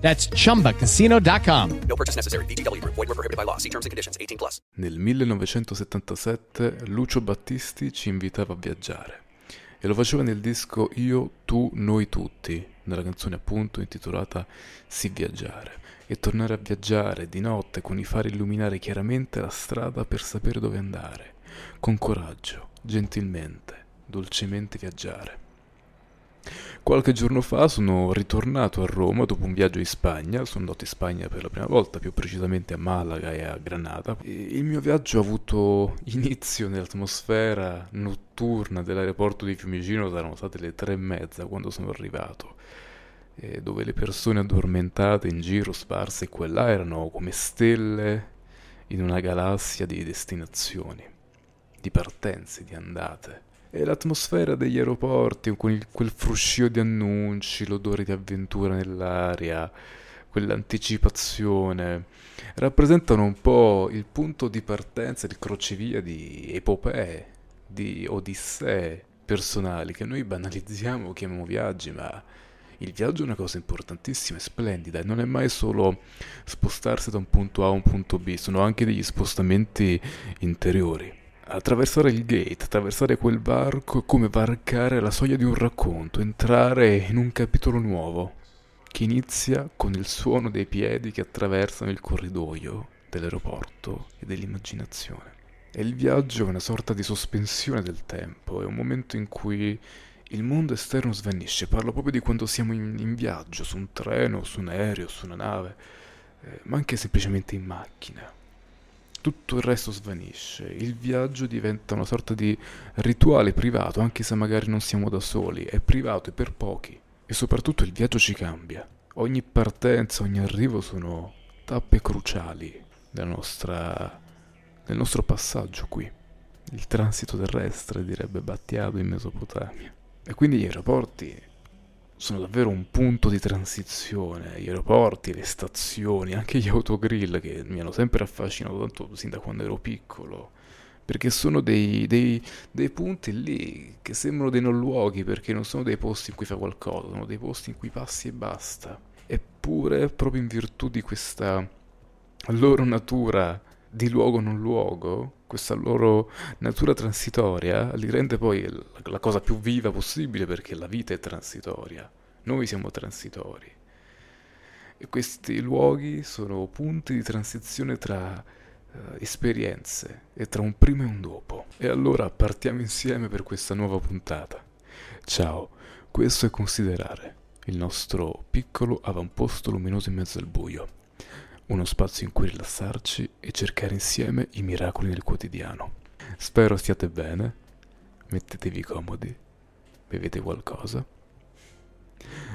That's chumbacasino.com. No purchase necessary. VGW Group. Void were prohibited by law. See terms and conditions. 18 plus. Nel 1977 Lucio Battisti ci invitava a viaggiare e lo faceva nel disco Io, tu, noi tutti, nella canzone appunto intitolata Si viaggiare. E tornare a viaggiare di notte con i fari illuminare chiaramente la strada per sapere dove andare, con coraggio, gentilmente, dolcemente viaggiare. Qualche giorno fa sono ritornato a Roma dopo un viaggio in Spagna, sono andato in Spagna per la prima volta, più precisamente a Malaga e a Granada. E il mio viaggio ha avuto inizio nell'atmosfera notturna dell'aeroporto di Fiumicino, saranno state le tre e mezza quando sono arrivato, dove le persone addormentate in giro, sparse qua e là, erano come stelle in una galassia di destinazioni, di partenze, di andate. E l'atmosfera degli aeroporti, il, quel fruscio di annunci, l'odore di avventura nell'aria, quell'anticipazione, rappresentano un po' il punto di partenza, il crocevia di epopee, di odissee personali che noi banalizziamo, chiamiamo viaggi, ma il viaggio è una cosa importantissima e splendida non è mai solo spostarsi da un punto A a un punto B, sono anche degli spostamenti interiori. Attraversare il gate, attraversare quel varco è come varcare la soglia di un racconto, entrare in un capitolo nuovo, che inizia con il suono dei piedi che attraversano il corridoio dell'aeroporto e dell'immaginazione. E il viaggio è una sorta di sospensione del tempo, è un momento in cui il mondo esterno svanisce. Parlo proprio di quando siamo in, in viaggio, su un treno, su un aereo, su una nave, eh, ma anche semplicemente in macchina tutto il resto svanisce. Il viaggio diventa una sorta di rituale privato, anche se magari non siamo da soli, è privato e per pochi. E soprattutto il viaggio ci cambia. Ogni partenza, ogni arrivo sono tappe cruciali nostra, del nostro passaggio qui. Il transito terrestre, direbbe Battiato in Mesopotamia. E quindi gli aeroporti sono davvero un punto di transizione. Gli aeroporti, le stazioni, anche gli autogrill che mi hanno sempre affascinato tanto sin da quando ero piccolo. Perché sono dei, dei, dei punti lì che sembrano dei non luoghi, perché non sono dei posti in cui fai qualcosa, sono dei posti in cui passi e basta. Eppure, proprio in virtù di questa loro natura di luogo non luogo, questa loro natura transitoria, li rende poi la cosa più viva possibile perché la vita è transitoria, noi siamo transitori. E questi luoghi sono punti di transizione tra uh, esperienze e tra un prima e un dopo. E allora partiamo insieme per questa nuova puntata. Ciao, questo è Considerare, il nostro piccolo avamposto luminoso in mezzo al buio uno spazio in cui rilassarci e cercare insieme i miracoli del quotidiano. Spero stiate bene, mettetevi comodi, bevete qualcosa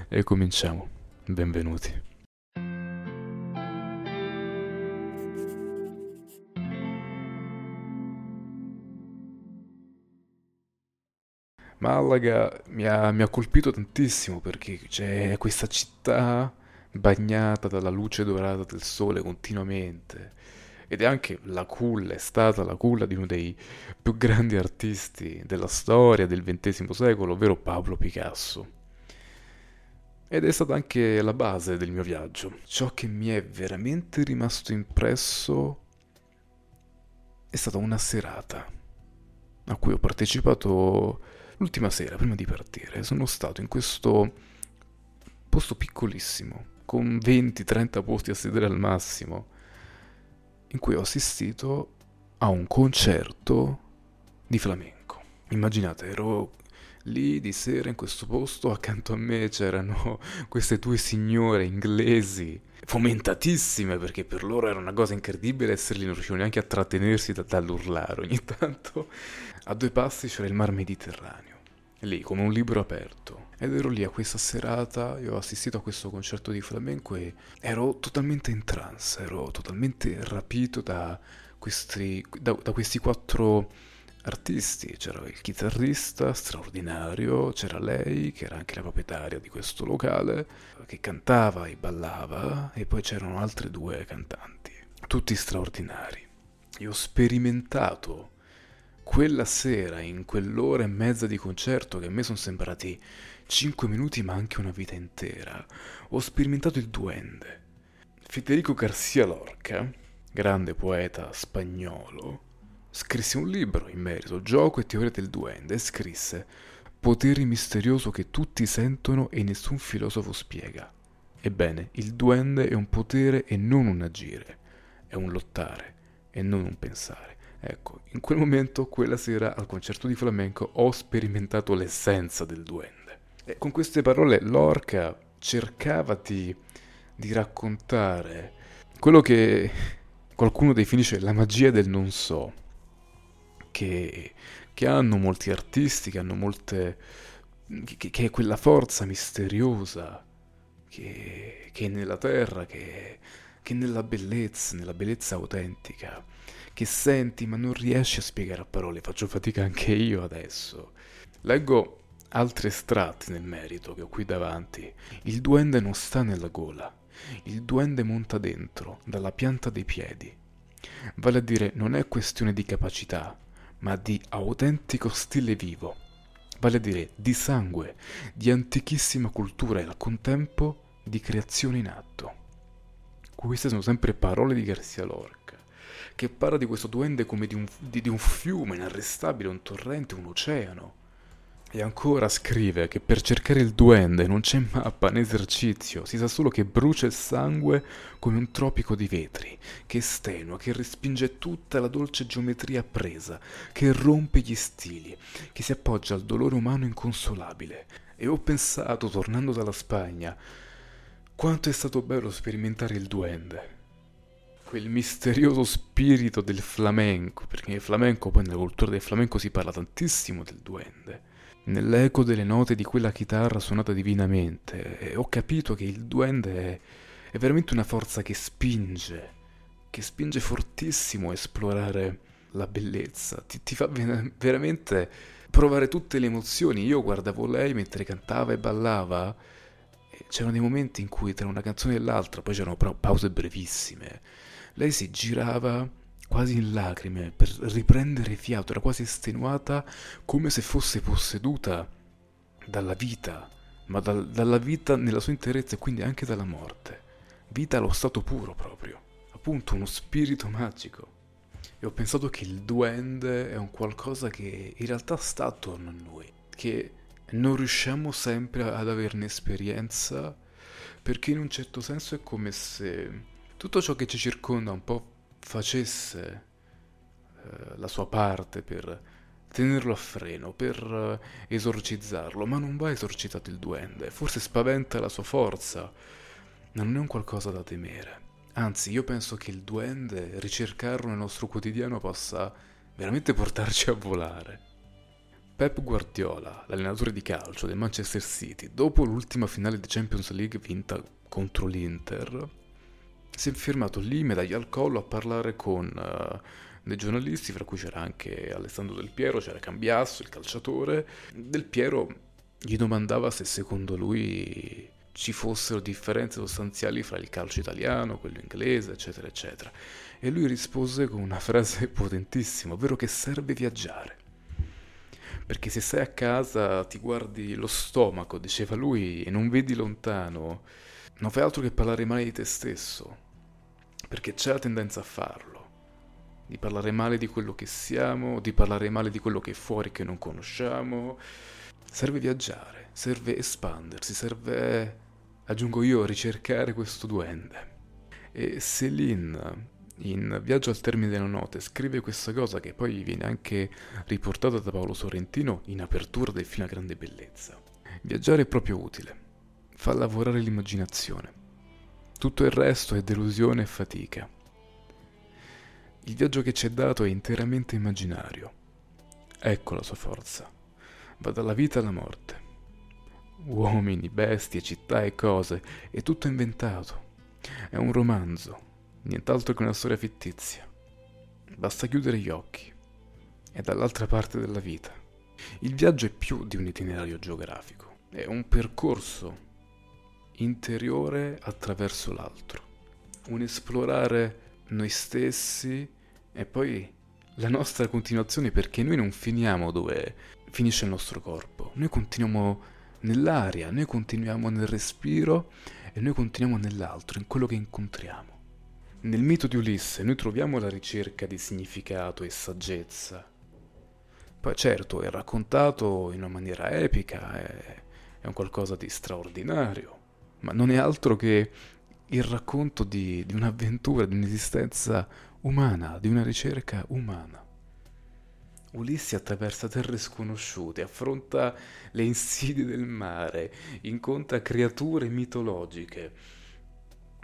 e cominciamo. Benvenuti. Malaga mi ha, mi ha colpito tantissimo perché c'è questa città bagnata dalla luce dorata del sole continuamente. Ed è anche la culla, è stata la culla di uno dei più grandi artisti della storia del XX secolo, ovvero Pablo Picasso. Ed è stata anche la base del mio viaggio. Ciò che mi è veramente rimasto impresso è stata una serata a cui ho partecipato l'ultima sera prima di partire. Sono stato in questo posto piccolissimo con 20-30 posti a sedere al massimo, in cui ho assistito a un concerto di flamenco. Immaginate, ero lì di sera in questo posto, accanto a me c'erano queste due signore inglesi, fomentatissime perché per loro era una cosa incredibile essere lì, non riuscivano neanche a trattenersi da, dall'urlare ogni tanto. A due passi c'era il mar Mediterraneo lì come un libro aperto. Ed ero lì a questa serata, io ho assistito a questo concerto di flamenco e ero totalmente in trance, ero totalmente rapito da questi, da, da questi quattro artisti, c'era il chitarrista straordinario, c'era lei che era anche la proprietaria di questo locale, che cantava e ballava, e poi c'erano altre due cantanti, tutti straordinari. E ho sperimentato quella sera, in quell'ora e mezza di concerto che a me sono sembrati 5 minuti ma anche una vita intera, ho sperimentato il duende. Federico Garcia Lorca, grande poeta spagnolo, scrisse un libro in merito, Gioco e teoria del duende, e scrisse Potere misterioso che tutti sentono e nessun filosofo spiega. Ebbene, il duende è un potere e non un agire, è un lottare e non un pensare. Ecco, in quel momento, quella sera al concerto di flamenco, ho sperimentato l'essenza del duende. E con queste parole Lorca cercava di, di raccontare quello che qualcuno definisce la magia del non so che, che hanno molti artisti, che hanno molte... che, che è quella forza misteriosa che, che è nella terra, che, che è nella bellezza, nella bellezza autentica, che senti ma non riesci a spiegare a parole, faccio fatica anche io adesso. Leggo altri estratti nel merito che ho qui davanti. Il duende non sta nella gola, il duende monta dentro, dalla pianta dei piedi. Vale a dire, non è questione di capacità, ma di autentico stile vivo, vale a dire di sangue, di antichissima cultura e al contempo di creazione in atto. Queste sono sempre parole di Garcia Lorca, che parla di questo duende come di un, di, di un fiume inarrestabile, un torrente, un oceano e ancora scrive che per cercare il duende non c'è mappa né esercizio, si sa solo che brucia il sangue come un tropico di vetri, che stenua, che respinge tutta la dolce geometria appresa, che rompe gli stili, che si appoggia al dolore umano inconsolabile. E ho pensato, tornando dalla Spagna, quanto è stato bello sperimentare il duende. Quel misterioso spirito del flamenco, perché nel flamenco, poi nella cultura del flamenco si parla tantissimo del duende. Nell'eco delle note di quella chitarra suonata divinamente e ho capito che il duende è, è veramente una forza che spinge, che spinge fortissimo a esplorare la bellezza, ti, ti fa veramente provare tutte le emozioni. Io guardavo lei mentre cantava e ballava, c'erano dei momenti in cui tra una canzone e l'altra, poi c'erano però pause brevissime, lei si girava quasi in lacrime, per riprendere fiato, era quasi estenuata, come se fosse posseduta dalla vita, ma dal, dalla vita nella sua interezza e quindi anche dalla morte. Vita allo stato puro proprio, appunto uno spirito magico. E ho pensato che il duende è un qualcosa che in realtà sta attorno a noi, che non riusciamo sempre ad averne esperienza, perché in un certo senso è come se tutto ciò che ci circonda un po' facesse eh, la sua parte per tenerlo a freno, per eh, esorcizzarlo, ma non va esorcizzato il duende, forse spaventa la sua forza, ma non è un qualcosa da temere. Anzi, io penso che il duende, ricercarlo nel nostro quotidiano, possa veramente portarci a volare. Pep Guardiola, l'allenatore di calcio del Manchester City, dopo l'ultima finale di Champions League vinta contro l'Inter, si è fermato lì, medaglia al collo, a parlare con uh, dei giornalisti, fra cui c'era anche Alessandro Del Piero, c'era Cambiasso, il calciatore. Del Piero gli domandava se secondo lui ci fossero differenze sostanziali fra il calcio italiano, quello inglese, eccetera, eccetera. E lui rispose con una frase potentissima, ovvero che serve viaggiare. Perché se sei a casa ti guardi lo stomaco, diceva lui, e non vedi lontano, non fai altro che parlare male di te stesso, perché c'è la tendenza a farlo, di parlare male di quello che siamo, di parlare male di quello che è fuori che non conosciamo. Serve viaggiare, serve espandersi, serve, aggiungo io, ricercare questo duende. E Céline, in Viaggio al termine delle note, scrive questa cosa che poi viene anche riportata da Paolo Sorrentino in apertura del film A Grande Bellezza. Viaggiare è proprio utile, fa lavorare l'immaginazione tutto il resto è delusione e fatica. Il viaggio che ci è dato è interamente immaginario. Ecco la sua forza. Va dalla vita alla morte. Uomini, bestie, città e cose, è tutto inventato. È un romanzo, nient'altro che una storia fittizia. Basta chiudere gli occhi. È dall'altra parte della vita. Il viaggio è più di un itinerario geografico, è un percorso interiore attraverso l'altro, un esplorare noi stessi e poi la nostra continuazione perché noi non finiamo dove finisce il nostro corpo, noi continuiamo nell'aria, noi continuiamo nel respiro e noi continuiamo nell'altro, in quello che incontriamo. Nel mito di Ulisse noi troviamo la ricerca di significato e saggezza. Poi certo è raccontato in una maniera epica, è, è un qualcosa di straordinario, ma non è altro che il racconto di, di un'avventura, di un'esistenza umana, di una ricerca umana. Ulisse attraversa terre sconosciute, affronta le insidie del mare, incontra creature mitologiche.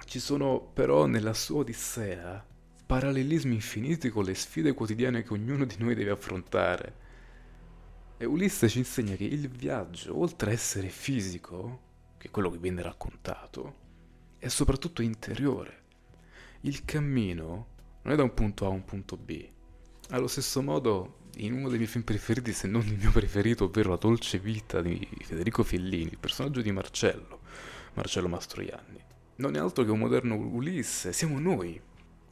Ci sono però nella sua Odissea parallelismi infiniti con le sfide quotidiane che ognuno di noi deve affrontare. E Ulisse ci insegna che il viaggio, oltre a essere fisico, che quello che viene raccontato, è soprattutto interiore. Il cammino non è da un punto A a un punto B. Allo stesso modo, in uno dei miei film preferiti, se non il mio preferito, ovvero La dolce vita di Federico Fellini, il personaggio di Marcello, Marcello Mastroianni, non è altro che un moderno Ulisse, siamo noi.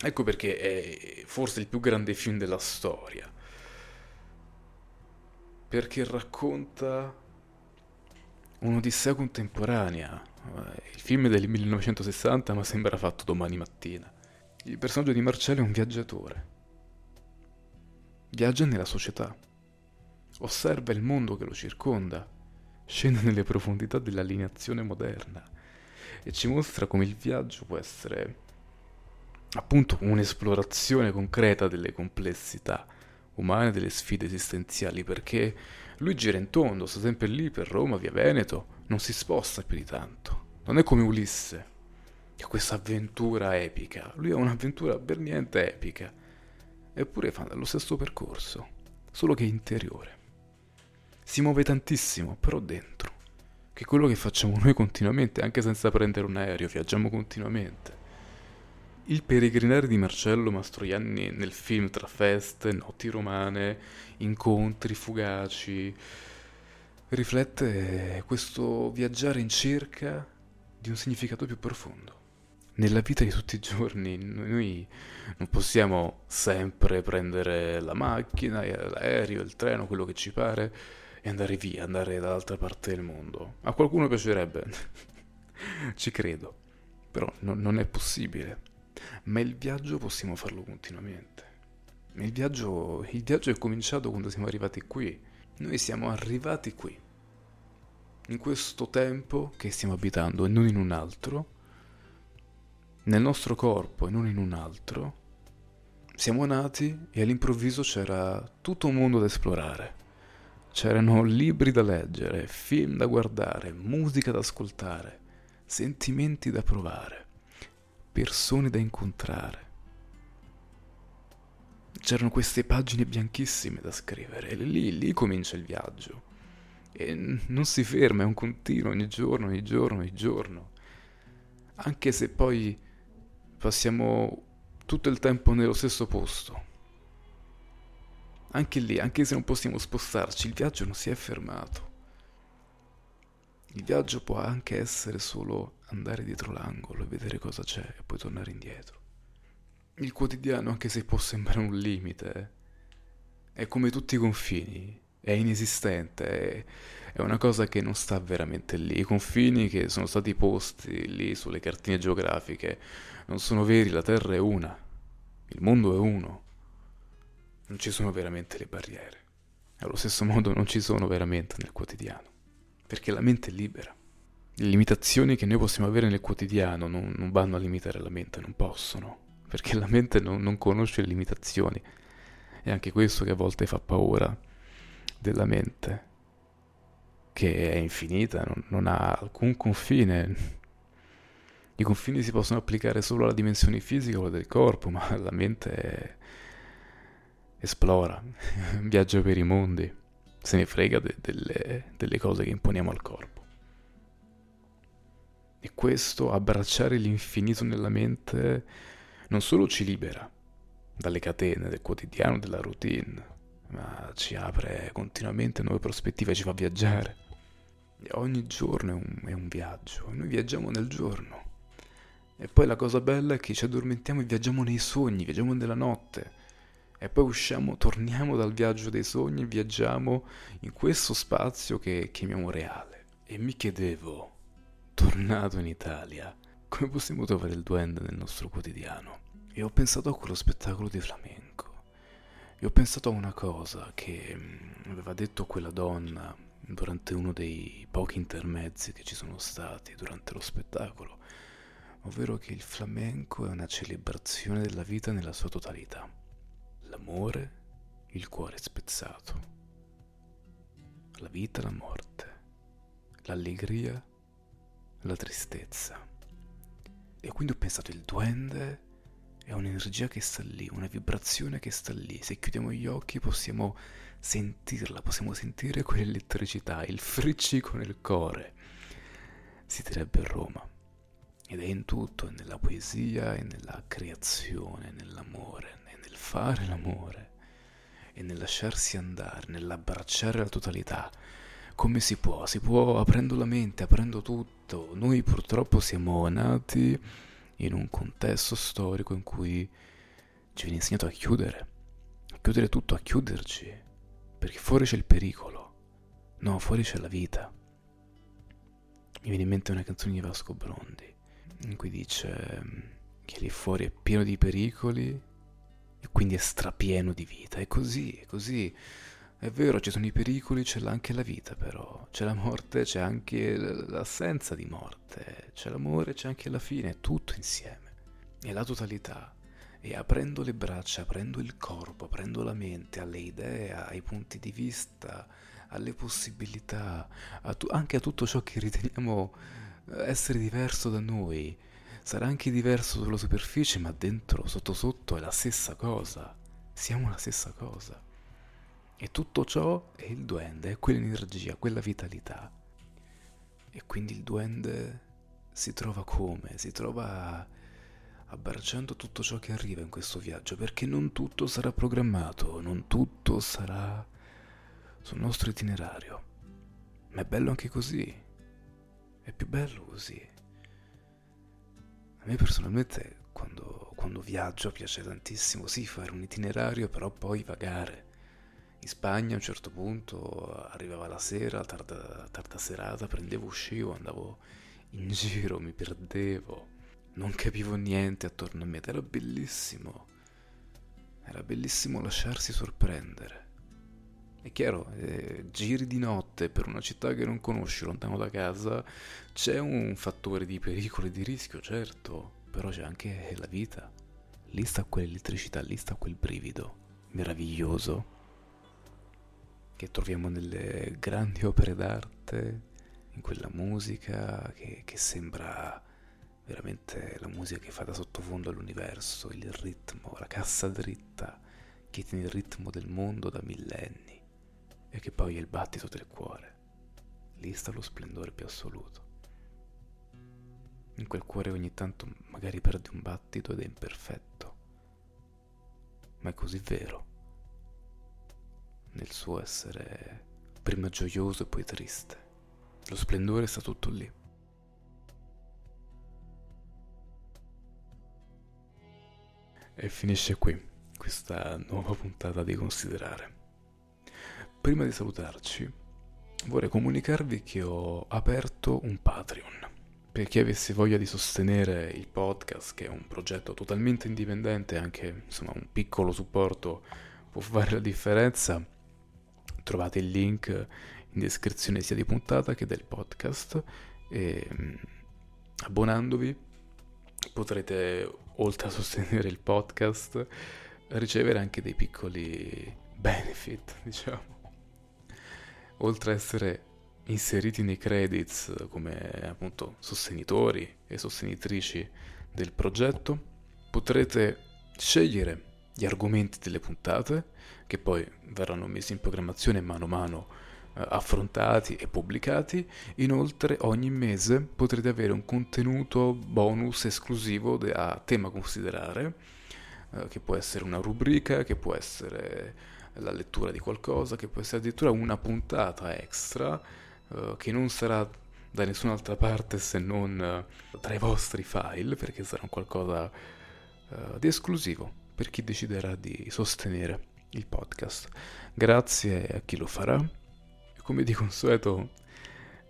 Ecco perché è forse il più grande film della storia. Perché racconta un'odissea contemporanea. Il film è del 1960, ma sembra fatto domani mattina. Il personaggio di Marcello è un viaggiatore. Viaggia nella società. Osserva il mondo che lo circonda. Scende nelle profondità dell'allineazione moderna e ci mostra come il viaggio può essere appunto un'esplorazione concreta delle complessità umane, delle sfide esistenziali, perché lui gira in tondo, sta sempre lì per Roma, via Veneto, non si sposta più di tanto. Non è come Ulisse, che ha questa avventura epica. Lui ha un'avventura per niente epica. Eppure fa lo stesso percorso, solo che interiore. Si muove tantissimo, però dentro. Che è quello che facciamo noi continuamente, anche senza prendere un aereo, viaggiamo continuamente. Il peregrinare di Marcello Mastroianni nel film tra feste, notti romane, incontri fugaci, riflette questo viaggiare in cerca di un significato più profondo. Nella vita di tutti i giorni noi non possiamo sempre prendere la macchina, l'aereo, il treno, quello che ci pare e andare via, andare dall'altra parte del mondo. A qualcuno piacerebbe, ci credo, però no, non è possibile ma il viaggio possiamo farlo continuamente. Il viaggio, il viaggio è cominciato quando siamo arrivati qui. Noi siamo arrivati qui, in questo tempo che stiamo abitando e non in un altro, nel nostro corpo e non in un altro. Siamo nati e all'improvviso c'era tutto un mondo da esplorare. C'erano libri da leggere, film da guardare, musica da ascoltare, sentimenti da provare persone da incontrare. C'erano queste pagine bianchissime da scrivere e lì, lì comincia il viaggio. E non si ferma, è un continuo ogni giorno, ogni giorno, ogni giorno. Anche se poi passiamo tutto il tempo nello stesso posto. Anche lì, anche se non possiamo spostarci, il viaggio non si è fermato. Il viaggio può anche essere solo andare dietro l'angolo e vedere cosa c'è e poi tornare indietro. Il quotidiano, anche se può sembrare un limite, è come tutti i confini, è inesistente, è, è una cosa che non sta veramente lì. I confini che sono stati posti lì sulle cartine geografiche non sono veri, la Terra è una, il mondo è uno, non ci sono veramente le barriere. Allo stesso modo non ci sono veramente nel quotidiano, perché la mente è libera. Le limitazioni che noi possiamo avere nel quotidiano non, non vanno a limitare la mente, non possono, perché la mente non, non conosce le limitazioni. È anche questo che a volte fa paura della mente, che è infinita, non, non ha alcun confine. I confini si possono applicare solo alla dimensione fisica o del corpo, ma la mente è... esplora, viaggia per i mondi, se ne frega de- delle, delle cose che imponiamo al corpo. E questo, abbracciare l'infinito nella mente, non solo ci libera, dalle catene del quotidiano, della routine, ma ci apre continuamente nuove prospettive, ci fa viaggiare. E ogni giorno è un, è un viaggio, noi viaggiamo nel giorno. E poi la cosa bella è che ci addormentiamo e viaggiamo nei sogni, viaggiamo nella notte. E poi usciamo, torniamo dal viaggio dei sogni e viaggiamo in questo spazio che chiamiamo reale. E mi chiedevo, tornato in Italia, come possiamo trovare il duende nel nostro quotidiano? E ho pensato a quello spettacolo di flamenco. E ho pensato a una cosa che mm, aveva detto quella donna durante uno dei pochi intermezzi che ci sono stati durante lo spettacolo, ovvero che il flamenco è una celebrazione della vita nella sua totalità. L'amore, il cuore spezzato, la vita, la morte, l'allegria, la tristezza. E quindi ho pensato il duende è un'energia che sta lì, una vibrazione che sta lì. Se chiudiamo gli occhi possiamo sentirla, possiamo sentire quell'elettricità, il friccico nel cuore. Si direbbe Roma. Ed è in tutto, è nella poesia, è nella creazione, nell'amore, è nel fare l'amore, è nel lasciarsi andare, nell'abbracciare la totalità. Come si può? Si può aprendo la mente, aprendo tutto. Noi purtroppo siamo nati in un contesto storico in cui ci viene insegnato a chiudere, a chiudere tutto, a chiuderci, perché fuori c'è il pericolo, no, fuori c'è la vita. Mi viene in mente una canzone di Vasco Brondi, in cui dice mm, che lì fuori è pieno di pericoli e quindi è strapieno di vita. È così, è così. È vero, ci sono i pericoli, c'è anche la vita però, c'è la morte, c'è anche l'assenza di morte, c'è l'amore, c'è anche la fine, tutto insieme. È la totalità. E aprendo le braccia, aprendo il corpo, aprendo la mente alle idee, ai punti di vista, alle possibilità, a tu- anche a tutto ciò che riteniamo essere diverso da noi. Sarà anche diverso sulla superficie, ma dentro, sotto sotto, è la stessa cosa. Siamo la stessa cosa. E tutto ciò è il duende, è quell'energia, quella vitalità. E quindi il duende si trova come? Si trova abbracciando tutto ciò che arriva in questo viaggio, perché non tutto sarà programmato, non tutto sarà sul nostro itinerario. Ma è bello anche così. È più bello così. A me personalmente quando, quando viaggio piace tantissimo, sì, fare un itinerario, però poi vagare in Spagna a un certo punto arrivava la sera, tarda, tarda serata, prendevo, uscivo, andavo in giro, mi perdevo, non capivo niente attorno a me ed era bellissimo. Era bellissimo lasciarsi sorprendere. È chiaro, eh, giri di notte per una città che non conosci lontano da casa, c'è un fattore di pericolo e di rischio, certo, però c'è anche la vita. Lì sta quell'elettricità, lì sta quel brivido meraviglioso che troviamo nelle grandi opere d'arte, in quella musica che, che sembra veramente la musica che fa da sottofondo all'universo, il ritmo, la cassa dritta che tiene il ritmo del mondo da millenni e che poi è il battito del cuore. Lì sta lo splendore più assoluto. In quel cuore ogni tanto magari perde un battito ed è imperfetto, ma è così vero nel suo essere prima gioioso e poi triste. Lo splendore sta tutto lì. E finisce qui questa nuova puntata di considerare. Prima di salutarci, vorrei comunicarvi che ho aperto un Patreon. Per chi avesse voglia di sostenere il podcast, che è un progetto totalmente indipendente, anche insomma un piccolo supporto può fare la differenza, trovate il link in descrizione sia di puntata che del podcast. E mm, abbonandovi potrete oltre a sostenere il podcast ricevere anche dei piccoli benefit diciamo. Oltre a essere inseriti nei credits come appunto sostenitori e sostenitrici del progetto potrete scegliere gli argomenti delle puntate che poi verranno messi in programmazione mano a mano eh, affrontati e pubblicati. Inoltre ogni mese potrete avere un contenuto bonus esclusivo a tema considerare eh, che può essere una rubrica, che può essere la lettura di qualcosa, che può essere addirittura una puntata extra eh, che non sarà da nessun'altra parte se non eh, tra i vostri file, perché sarà qualcosa eh, di esclusivo per chi deciderà di sostenere il podcast. Grazie a chi lo farà. Come di consueto,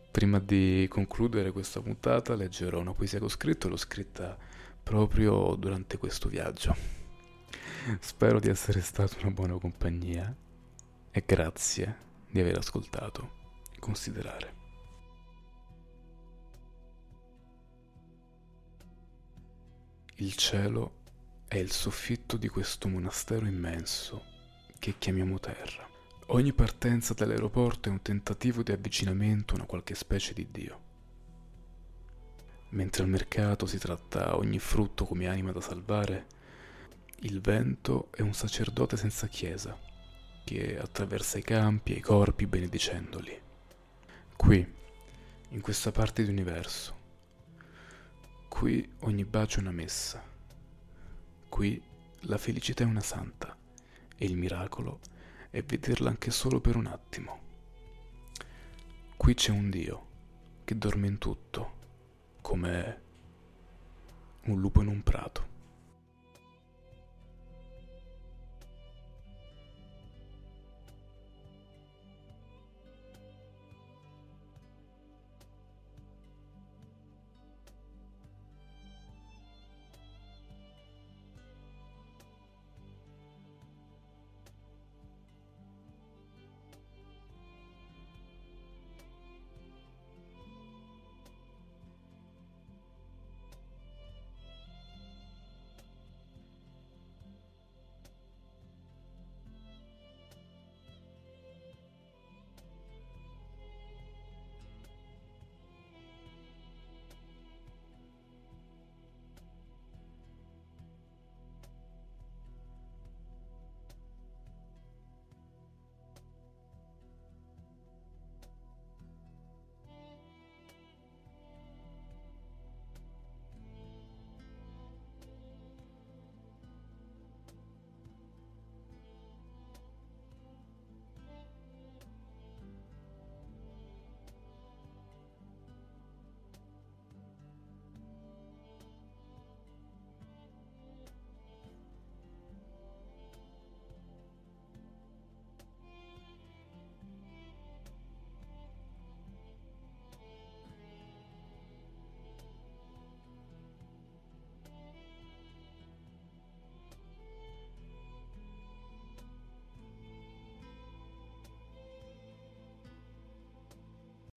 prima di concludere questa puntata, leggerò una poesia che ho scritto, l'ho scritta proprio durante questo viaggio. Spero di essere stato una buona compagnia e grazie di aver ascoltato e considerare. Il cielo è il soffitto di questo monastero immenso che chiamiamo terra. Ogni partenza dall'aeroporto è un tentativo di avvicinamento a una qualche specie di Dio. Mentre al mercato si tratta ogni frutto come anima da salvare, il vento è un sacerdote senza chiesa che attraversa i campi e i corpi benedicendoli. Qui, in questa parte di universo, Qui ogni bacio è una messa. Qui la felicità è una santa e il miracolo è vederla anche solo per un attimo. Qui c'è un Dio che dorme in tutto, come un lupo in un prato.